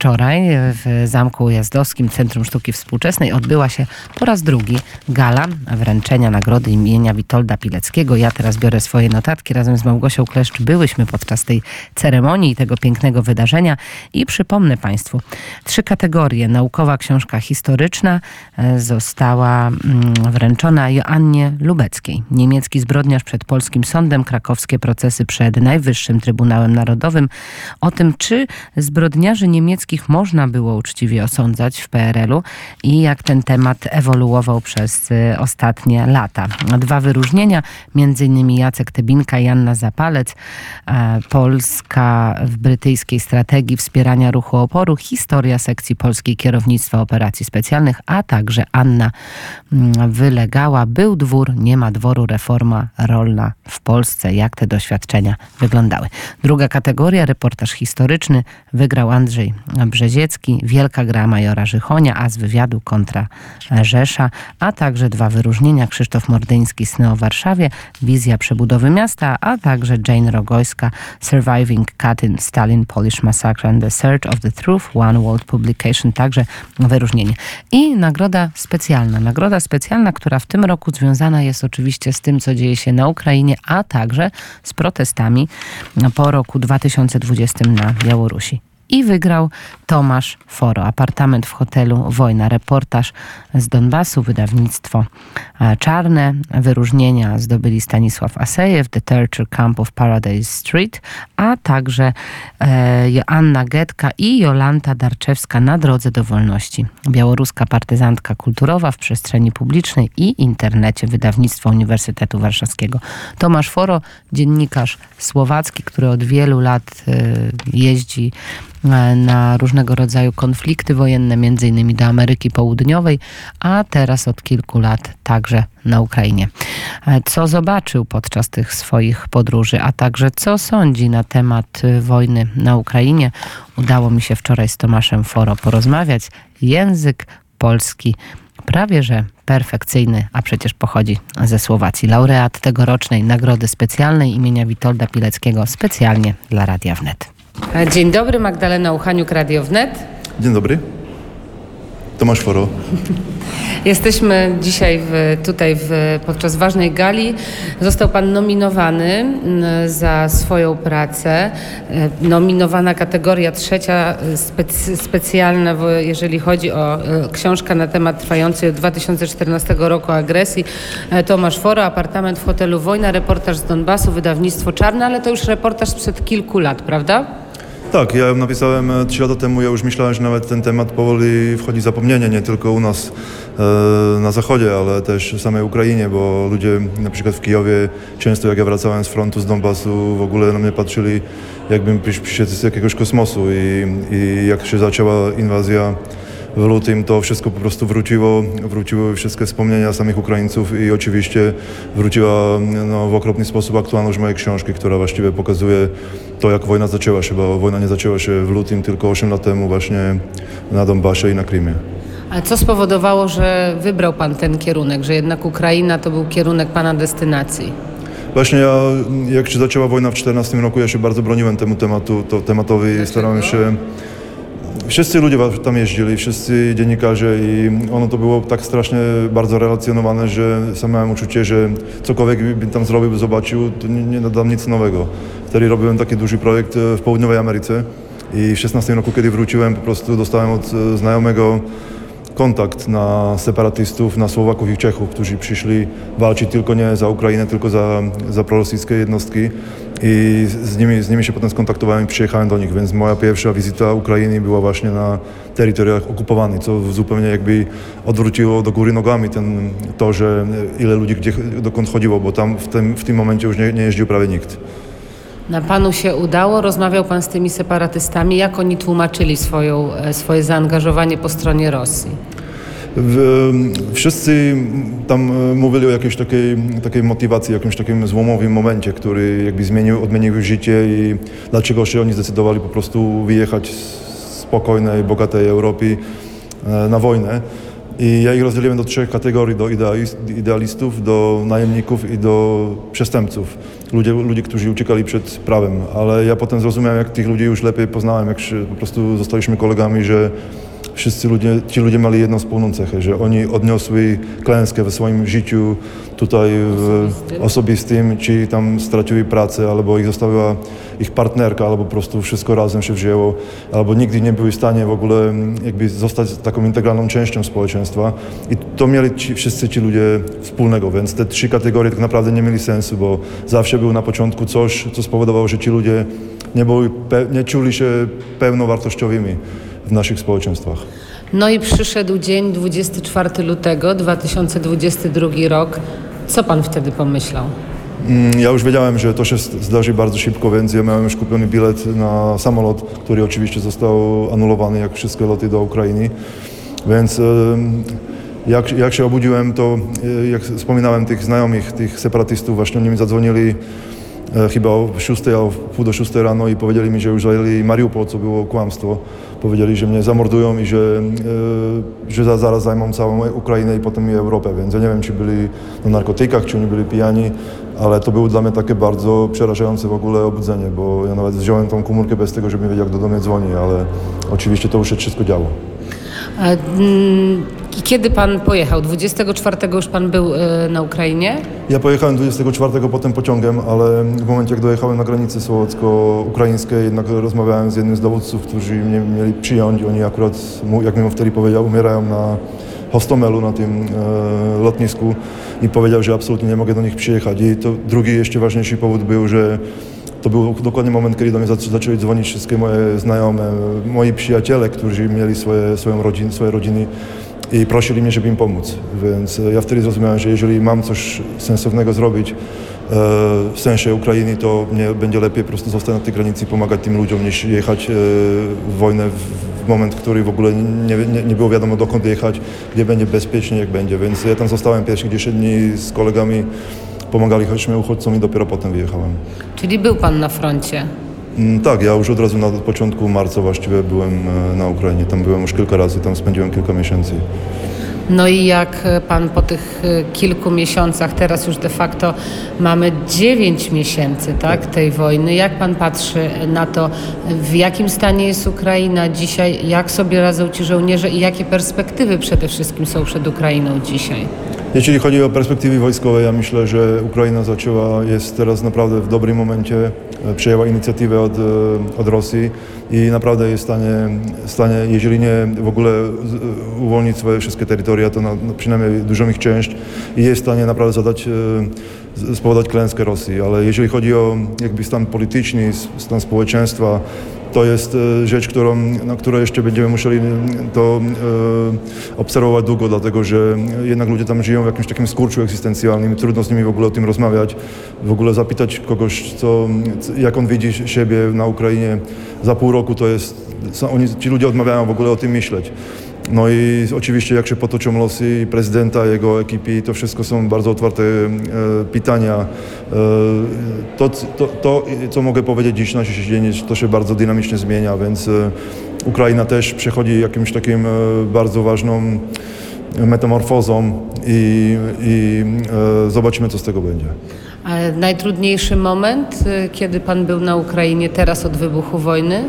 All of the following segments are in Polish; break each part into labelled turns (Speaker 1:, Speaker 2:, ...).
Speaker 1: Wczoraj w Zamku Ujazdowskim Centrum Sztuki Współczesnej odbyła się po raz drugi gala wręczenia nagrody imienia Witolda Pileckiego. Ja teraz biorę swoje notatki razem z Małgosią Kleszcz. Byłyśmy podczas tej ceremonii i tego pięknego wydarzenia i przypomnę Państwu, trzy kategorie. Naukowa książka historyczna e, została mm, wręczona Joannie Lubeckiej. Niemiecki zbrodniarz przed polskim sądem, krakowskie procesy przed Najwyższym Trybunałem Narodowym. O tym, czy zbrodniarzy niemieckich można było uczciwie osądzać w PRL-u i jak ten temat ewoluował przez y, ostatnie lata. Dwa wyróżnienia, między innymi Jacek Tebinka i Anna Zapalec, e, Polska w brytyjskiej strategii wspierania ruchu oporu, historia sekcji polskiej kierownictwa operacji specjalnych, a także Anna mm, wylegała, był dwór, nie ma dworu, reforma rolna w Polsce. Jak te doświadczenia wyglądały? Druga kategoria, reportaż historyczny, wygrał Andrzej Brzeziecki, Wielka Gra Majora Żychonia, a z wywiadu kontra Rzesza, a także dwa wyróżnienia Krzysztof Mordyński Sny o Warszawie, Wizja przebudowy miasta, a także Jane Rogojska Surviving Katyn Stalin Polish Massacre and the Search of the Truth One World Publication, także wyróżnienie. I nagroda specjalna. Nagroda specjalna, która w tym roku związana jest oczywiście z tym, co dzieje się na Ukrainie, a także z protestami po roku 2020 na Białorusi i wygrał Tomasz Foro. Apartament w hotelu Wojna. Reportaż z Donbasu, wydawnictwo e, czarne. Wyróżnienia zdobyli Stanisław Asejew, The Torture Camp of Paradise Street, a także e, Joanna Getka i Jolanta Darczewska na drodze do wolności. Białoruska partyzantka kulturowa w przestrzeni publicznej i internecie. Wydawnictwo Uniwersytetu Warszawskiego. Tomasz Foro, dziennikarz słowacki, który od wielu lat e, jeździ na różnego rodzaju konflikty wojenne, między innymi do Ameryki Południowej, a teraz od kilku lat także na Ukrainie. E, co zobaczył podczas tych swoich podróży, a także co sądzi na temat e, wojny na Ukrainie, udało mi się wczoraj z Tomaszem Foro porozmawiać. Język polski prawie że perfekcyjny, a przecież pochodzi ze Słowacji. Laureat tegorocznej Nagrody Specjalnej imienia Witolda Pileckiego specjalnie dla Radia Wnet. Dzień dobry, Magdalena Uchaniuk, Radio Wnet.
Speaker 2: Dzień dobry. Tomasz Foro.
Speaker 1: Jesteśmy dzisiaj w, tutaj w, podczas ważnej gali. Został Pan nominowany mm, za swoją pracę. E, nominowana kategoria trzecia, specy, specjalna, jeżeli chodzi o e, książkę na temat trwającej od 2014 roku agresji. E, Tomasz Foro, apartament w hotelu Wojna, reportaż z Donbasu, wydawnictwo Czarne, ale to już reportaż sprzed kilku lat, prawda?
Speaker 2: Tak, ja ją napisałem e, trzy lata temu. Ja już myślałem, że nawet ten temat powoli wchodzi w zapomnienie, nie tylko u nas e, na zachodzie, ale też w samej Ukrainie, bo ludzie na przykład w Kijowie często jak ja wracałem z frontu, z Donbasu, w ogóle na mnie patrzyli jakbym przyszedł z jakiegoś kosmosu i, i jak się zaczęła inwazja w lutym to wszystko po prostu wróciło, wróciły wszystkie wspomnienia samych Ukraińców i oczywiście wróciła no, w okropny sposób aktualność mojej książki, która właściwie pokazuje to, jak wojna zaczęła się, bo wojna nie zaczęła się w lutym, tylko 8 lat temu właśnie na Donbasie i na Krymie.
Speaker 1: A co spowodowało, że wybrał Pan ten kierunek, że jednak Ukraina to był kierunek Pana destynacji?
Speaker 2: Właśnie ja, jak się zaczęła wojna w 2014 roku, ja się bardzo broniłem temu tematu, to, tematowi i starałem się Wszyscy ludzie tam jeździli, wszyscy dziennikarze i ono to było tak strasznie bardzo relacjonowane, że sam miałem uczucie, że cokolwiek bym tam zrobił, zobaczył, to nie, nie dodam nic nowego. Wtedy robiłem taki duży projekt e, w południowej Ameryce i w 16 roku, kiedy wróciłem, po prostu dostałem od e, znajomego kontakt na separatystów, na Słowaków i Czechów, którzy przyszli walczyć tylko nie za Ukrainę, tylko za, za prorosyjskie jednostki i z nimi, z nimi się potem skontaktowałem i przyjechałem do nich, więc moja pierwsza wizyta Ukrainy była właśnie na terytoriach okupowanych, co zupełnie jakby odwróciło do góry nogami ten, to, że ile ludzi gdzie, dokąd chodziło, bo tam w tym, w tym momencie już nie, nie jeździł prawie nikt.
Speaker 1: Na panu się udało? Rozmawiał pan z tymi separatystami? Jak oni tłumaczyli swoją, e, swoje zaangażowanie po stronie Rosji?
Speaker 2: Wszyscy tam e, mówili o jakiejś takiej, takiej motywacji, jakimś takim złomowym momencie, który jakby zmienił, odmienił życie i dlaczego się oni zdecydowali po prostu wyjechać z spokojnej, bogatej Europy e, na wojnę. I ja ich rozdzieliłem do trzech kategorii, do idealistów, do najemników i do przestępców. ludzie, ludzie, którzy uciekali przed prawem, ale ja potem zrozumiałem, jak tych ludzi już lepiej poznałem, jak po prostu zostaliśmy kolegami, że wszyscy ludzie, ci ludzie mieli jedną wspólną cechę, że oni odniosły klęskę w swoim życiu tutaj w,
Speaker 1: Osobistym.
Speaker 2: czy tam stracili pracę, albo ich zostawiła ich partnerka, albo po prostu wszystko razem się wzięło, albo nigdy nie byli w stanie w ogóle mm, jakby zostać taką integralną częścią społeczeństwa. I to mieli ci, wszyscy ci ludzie wspólnego, więc te trzy kategorie tak naprawdę nie mieli sensu, bo zawsze był na początku coś, co spowodowało, że ci ludzie nie, byli, nie czuli się pełnowartościowymi w naszych społeczeństwach.
Speaker 1: No i przyszedł dzień 24 lutego 2022 rok. Co pan wtedy pomyślał?
Speaker 2: Mm, Ja już wiedziałem, że to się zdarzy bardzo szybko, więc ja miałem już kupiony bilet na samolot, który oczywiście został anulowany, jak wszystkie loty do Ukrainy. Więc jak, jak się obudziłem, to e, jak wspominałem tych znajomych, tych separatystów, właśnie oni mi zadzwonili chyba o 6 albo w pół do 6 rano i powiedzieli mi, że już zajęli Mariupol, co było kłamstwo. Powiedzieli, że mnie zamordują i że, e, że za- zaraz zajmą całą Ukrainę i potem i Europę, więc ja nie wiem, czy byli na narkotykach, czy oni byli pijani, ale to było dla mnie takie bardzo przerażające w ogóle obudzenie, bo ja nawet wziąłem tą komórkę bez tego, żeby wiedzieć, jak do domu dzwoni, ale oczywiście to już się wszystko działo.
Speaker 1: Kiedy pan pojechał? 24 już pan był e, na Ukrainie?
Speaker 2: Ja pojechałem 24 potem pociągiem, ale w momencie jak dojechałem na granicę słowacko-ukraińskiej, jednak rozmawiałem z jednym z dowódców, którzy mnie mieli przyjąć. Oni akurat, jak mi wtedy powiedział, umierają na Hostomelu, na tym e, lotnisku i powiedział, że absolutnie nie mogę do nich przyjechać. I to drugi jeszcze ważniejszy powód był, że to był dokładnie moment, kiedy do mnie zac- zaczęły dzwonić wszystkie moje znajome, moi przyjaciele, którzy mieli swoje, swoją rodzin, swoje rodziny i prosili mnie, żeby im pomóc. Więc e, ja wtedy zrozumiałem, że jeżeli mam coś sensownego zrobić e, w sensie Ukrainy, to mnie będzie lepiej po prostu zostać na tej granicy i pomagać tym ludziom, niż jechać e, w wojnę w moment, który w ogóle nie, nie, nie było wiadomo dokąd jechać, gdzie będzie bezpiecznie, jak będzie. Więc ja tam zostałem pierwsze 10 dni z kolegami, pomagaliśmy uchodźcom i dopiero potem wyjechałem.
Speaker 1: Czyli był pan na froncie.
Speaker 2: Mm, Tak, ja już od razu na początku marca właściwie byłem e, na Ukrainie. Tam byłem już kilka razy, tam spędziłem kilka miesięcy.
Speaker 1: No i jak pan po tych e, kilku miesiącach, teraz już de facto mamy 9 miesięcy tak, tej wojny, jak pan patrzy na to, w jakim stanie jest Ukraina dzisiaj, jak sobie radzą ci żołnierze i jakie perspektywy przede wszystkim są przed Ukrainą dzisiaj?
Speaker 2: Jeśli chodzi o perspektywy wojskowe, ja myślę, że Ukraina zaczęła, jest teraz naprawdę w dobrym momencie, przejęła inicjatywę od, e, od Rosji i naprawdę jest w stanie, stanie, jeżeli nie w ogóle z- uwolnić swoje wszystkie terytoria, to na, przynajmniej dużą ich część i jest w stanie naprawdę zadać, e, spowodować klęskę Rosji. Ale jeżeli chodzi o jakby stan polityczny, stan społeczeństwa, to jest e, rzecz, którą, na którą jeszcze będziemy musieli to e, obserwować długo, dlatego że jednak ludzie tam żyją w jakimś takim skurczu egzystencjalnym trudno z nimi w ogóle o tym rozmawiać, w ogóle zapytać kogoś, co, jak on widzi siebie na Ukrainie za pół roku, to jest, oni, ci ludzie odmawiają w ogóle o tym myśleć. No i oczywiście jak się potoczą losy prezydenta, jego ekipy, to wszystko są bardzo otwarte e, pytania. E, to, to, to, co mogę powiedzieć dziś na dzisiejszy dzień, to się bardzo dynamicznie zmienia, więc e, Ukraina też przechodzi jakimś takim e, bardzo ważną metamorfozą i, i e, zobaczymy, co z tego będzie.
Speaker 1: Najtrudniejszy moment, e, kiedy pan był na Ukrainie teraz od wybuchu wojny?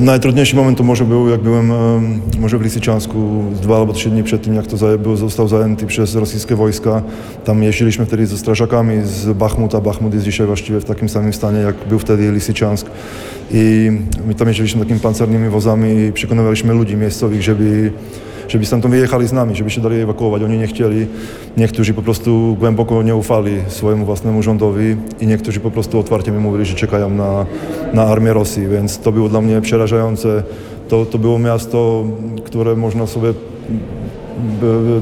Speaker 2: Najtrudniejszy moment to może był, jak byłem em, może w Lisyciansku dwa albo trzy dni przed tym, jak to był, został zajęty przez rosyjskie wojska. Tam jeździliśmy wtedy ze strażakami z Bachmuta. Bachmut jest dzisiaj właściwie w takim samym stanie, jak był wtedy Lisyciansk. I my tam jeździliśmy takimi pancernymi wozami i przekonywaliśmy ludzi miejscowych, żeby żeby stamtąd wyjechali z nami, żeby się dali ewakuować. Oni nie chcieli. Niektórzy po prostu głęboko nie ufali swojemu własnemu rządowi i niektórzy po prostu otwarcie mi mówili, że czekają na, na armię Rosji, więc to było dla mnie przerażające. To, to było miasto, które można sobie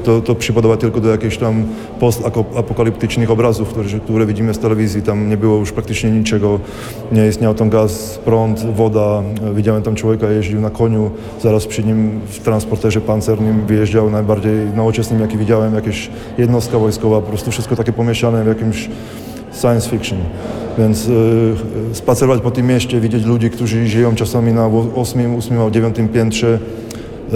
Speaker 2: to, to przypadało tylko do jakichś tam postapokaliptycznych obrazów, które, które widzimy z telewizji. Tam nie było już praktycznie niczego. Nie istniał tam gaz, prąd, woda. Widziałem tam człowieka, jeździł na koniu, zaraz przy nim w transporterze pancernym wyjeżdżał najbardziej nowoczesnym, jaki widziałem, jakieś jednostka wojskowa, po prostu wszystko takie pomieszane w jakimś science fiction. Więc y, spacerować po tym mieście, widzieć ludzi, którzy żyją czasami na 8, 8 albo 9 piętrze,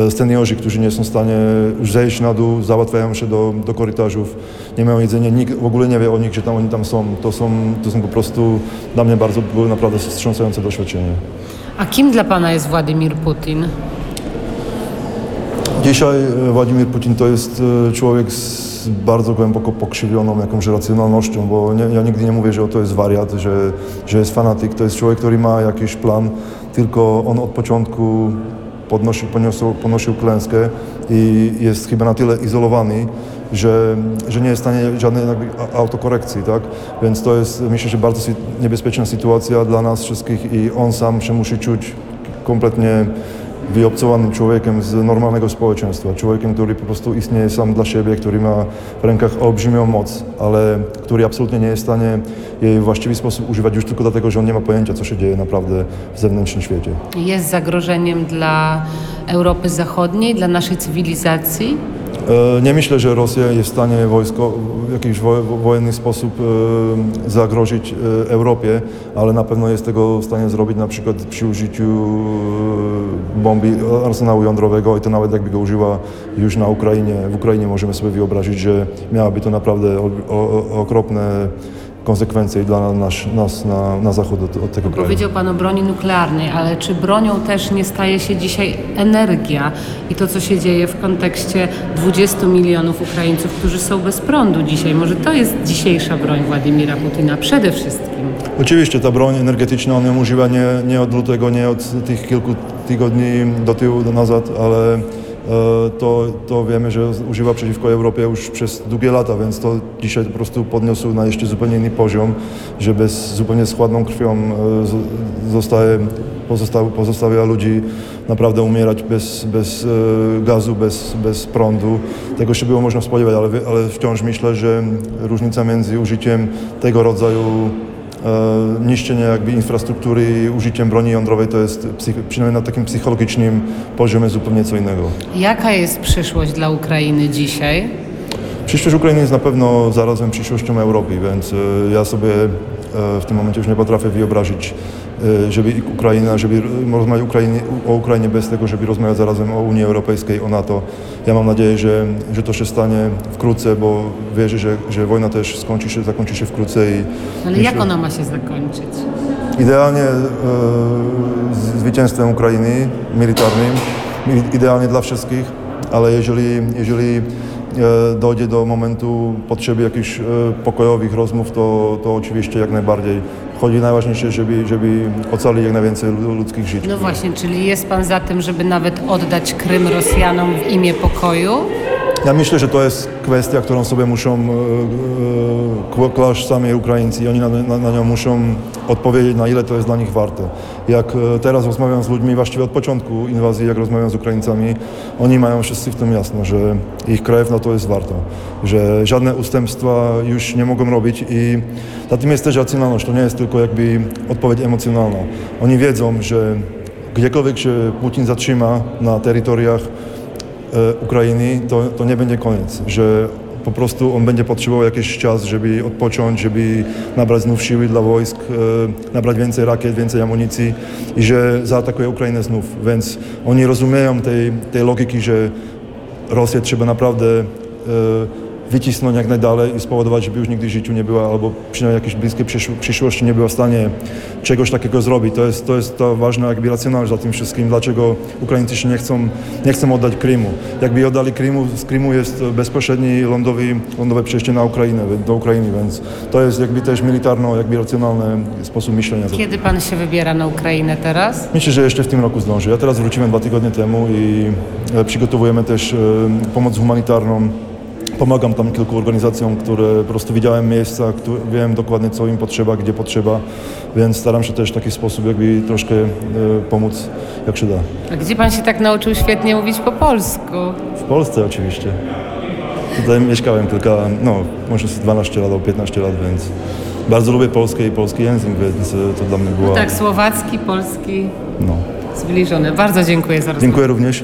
Speaker 2: seniorzy, którzy nie są w stanie już zejść na dół, załatwiają się do, do korytarzów, nie mają jedzenia, nikt w ogóle nie wie o nich, że tam oni tam są. To są, to są po prostu dla mnie bardzo, były naprawdę wstrząsające doświadczenie.
Speaker 1: A kim dla pana jest Władimir Putin?
Speaker 2: Dzisiaj e, Władimir Putin to jest e, człowiek z bardzo głęboko pokrzywioną jakąś racjonalnością, bo nie, ja nigdy nie mówię, że to jest wariat, że, że jest fanatyk. To jest człowiek, który ma jakiś plan, tylko on od początku podnosił, poniosł, ponosił klęskę i jest chyba na tyle izolowany, że, że nie jest w stanie żadnej autokorekcji, tak? Więc to jest, myślę, że bardzo niebezpieczna sytuacja dla nas wszystkich i on sam się musi czuć kompletnie wyobcowanym człowiekiem z normalnego społeczeństwa. Człowiekiem, który po prostu istnieje sam dla siebie, który ma w rękach olbrzymią moc, ale który absolutnie nie jest w stanie jej w właściwy sposób używać już tylko dlatego, że on nie ma pojęcia, co się dzieje naprawdę w zewnętrznym świecie.
Speaker 1: Jest zagrożeniem dla Europy Zachodniej, dla naszej cywilizacji?
Speaker 2: E, Nie myślę, że Rosja jest w stanie wojsko, w jakiś wo, wojenny sposób e, zagrozić e, Europie, ale na pewno jest tego w stanie zrobić na przykład przy użyciu bomby, arsenału jądrowego i to nawet jakby go użyła już na Ukrainie. W Ukrainie możemy sobie wyobrazić, że miałaby to naprawdę okropne konsekwencje dla nas, nas na, na zachód od, od tego kraju.
Speaker 1: Powiedział Pan o broni nuklearnej, ale czy bronią też nie staje się dzisiaj energia i to, co się dzieje w kontekście 20 milionów Ukraińców, którzy są bez prądu dzisiaj? Może to jest dzisiejsza broń Władimira Putina przede wszystkim?
Speaker 2: Oczywiście ta broń energetyczna, on ją używa nie, nie od lutego, nie od tych kilku tygodni do tyłu, do nazad, ale to, to wiemy, że używa przeciwko Europie już przez długie lata, więc to dzisiaj po prostu podniosł na jeszcze zupełnie inny poziom, że bez, zupełnie z chładną krwią e, zostaje, pozostawia ludzi naprawdę umierać bez, bez e, gazu, bez, bez prądu. Tego się było można spodziewać, ale, ale wciąż myślę, że różnica między użyciem tego rodzaju e, niszczenie jakby infrastruktury i użyciem broni jądrowej to jest przynajmniej na takim psychologicznym poziomie zupełnie co innego.
Speaker 1: Jaka jest przyszłość dla Ukrainy dzisiaj?
Speaker 2: Przyszłość Ukrainy jest na pewno zarazem przyszłością Europy, więc e, ja sobie e, w tym momencie już nie potrafię wyobrazić, e, żeby Ukraina, żeby rozmawiać Ukrainie, o Ukrainie bez tego, żeby rozmawiać zarazem o Unii Europejskiej, o NATO. Ja mam nadzieję, że, że to się stanie wkrótce, bo wierzę, że, że wojna też skończy się, zakończy się wkrótce i
Speaker 1: Ale
Speaker 2: myślę-
Speaker 1: jak ona ma się zakończyć?
Speaker 2: Idealnie e, zwycięstwem Ukrainy militarnym, idealnie dla wszystkich, ale jeżeli, jeżeli e, dojdzie do momentu potrzeby jakichś e, pokojowych rozmów, to, to oczywiście jak najbardziej. Chodzi najważniejsze, żeby, żeby ocalić jak najwięcej lu- ludzkich żyć.
Speaker 1: No właśnie, czyli jest Pan za tym, żeby nawet oddać Krym Rosjanom w imię pokoju?
Speaker 2: Ja myślę, że to jest kwestia, którą sobie muszą e, e, kła- kłaść sami Ukraińcy oni na, na, na nią muszą odpowiedzieć, na ile to jest dla nich warte. Jak e, teraz rozmawiam z ludźmi, właściwie od początku inwazji, jak rozmawiam z Ukraińcami, oni mają wszyscy w tym jasno, że ich krew na to jest warta, że żadne ustępstwa już nie mogą robić i za tym jest też racjonalność, to nie jest tylko jakby odpowiedź emocjonalna. Oni wiedzą, że gdziekolwiek się Putin zatrzyma na terytoriach Ukrainy, to, to nie będzie koniec, że po prostu on będzie potrzebował jakiś czas, żeby odpocząć, żeby nabrać znów siły dla wojsk, e, nabrać więcej rakiet, więcej amunicji i że zaatakuje Ukrainę znów. Więc oni rozumieją tej, tej logiki, że Rosję trzeba naprawdę e, wycisnąć jak najdalej i spowodować, żeby już nigdy w życiu nie była, albo przynajmniej jakiejś bliskiej przysz- przyszłości nie była w stanie czegoś takiego zrobić. To jest, to jest ta ważna jakby racjonalność za tym wszystkim, dlaczego Ukraińcy się nie chcą, nie chcą oddać Krymu. Jakby oddali Krymu, z Krymu jest bezpośredni lądowy, lądowe przejście na Ukrainę, do Ukrainy, więc to jest jakby też militarno, jakby racjonalny sposób myślenia.
Speaker 1: Kiedy Pan się wybiera na Ukrainę teraz?
Speaker 2: Myślę, że jeszcze w tym roku zdąży. Ja teraz wróciłem dwa tygodnie temu i e, przygotowujemy też e, pomoc humanitarną. Pomagam tam kilku organizacjom, które po prostu widziałem miejsca, które, wiem dokładnie co im potrzeba, gdzie potrzeba, więc staram się też w taki sposób jakby troszkę e, pomóc jak się da.
Speaker 1: A gdzie Pan się tak nauczył świetnie mówić po polsku?
Speaker 2: W Polsce oczywiście. Tutaj mieszkałem kilka, no może z 12 lat albo 15 lat, więc bardzo lubię polskie i polski język, więc e, to dla mnie było...
Speaker 1: Tak, słowacki, polski,
Speaker 2: No.
Speaker 1: zbliżony. Bardzo dziękuję za rozmowę.
Speaker 2: Dziękuję również.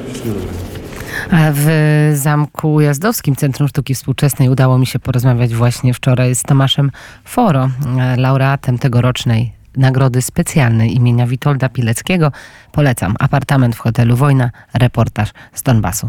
Speaker 1: W Zamku Ujazdowskim Centrum Sztuki Współczesnej udało mi się porozmawiać właśnie wczoraj z Tomaszem Foro, e, laureatem tegorocznej nagrody specjalnej imienia Witolda Pileckiego. Polecam apartament w hotelu Wojna, reportaż z Donbasu.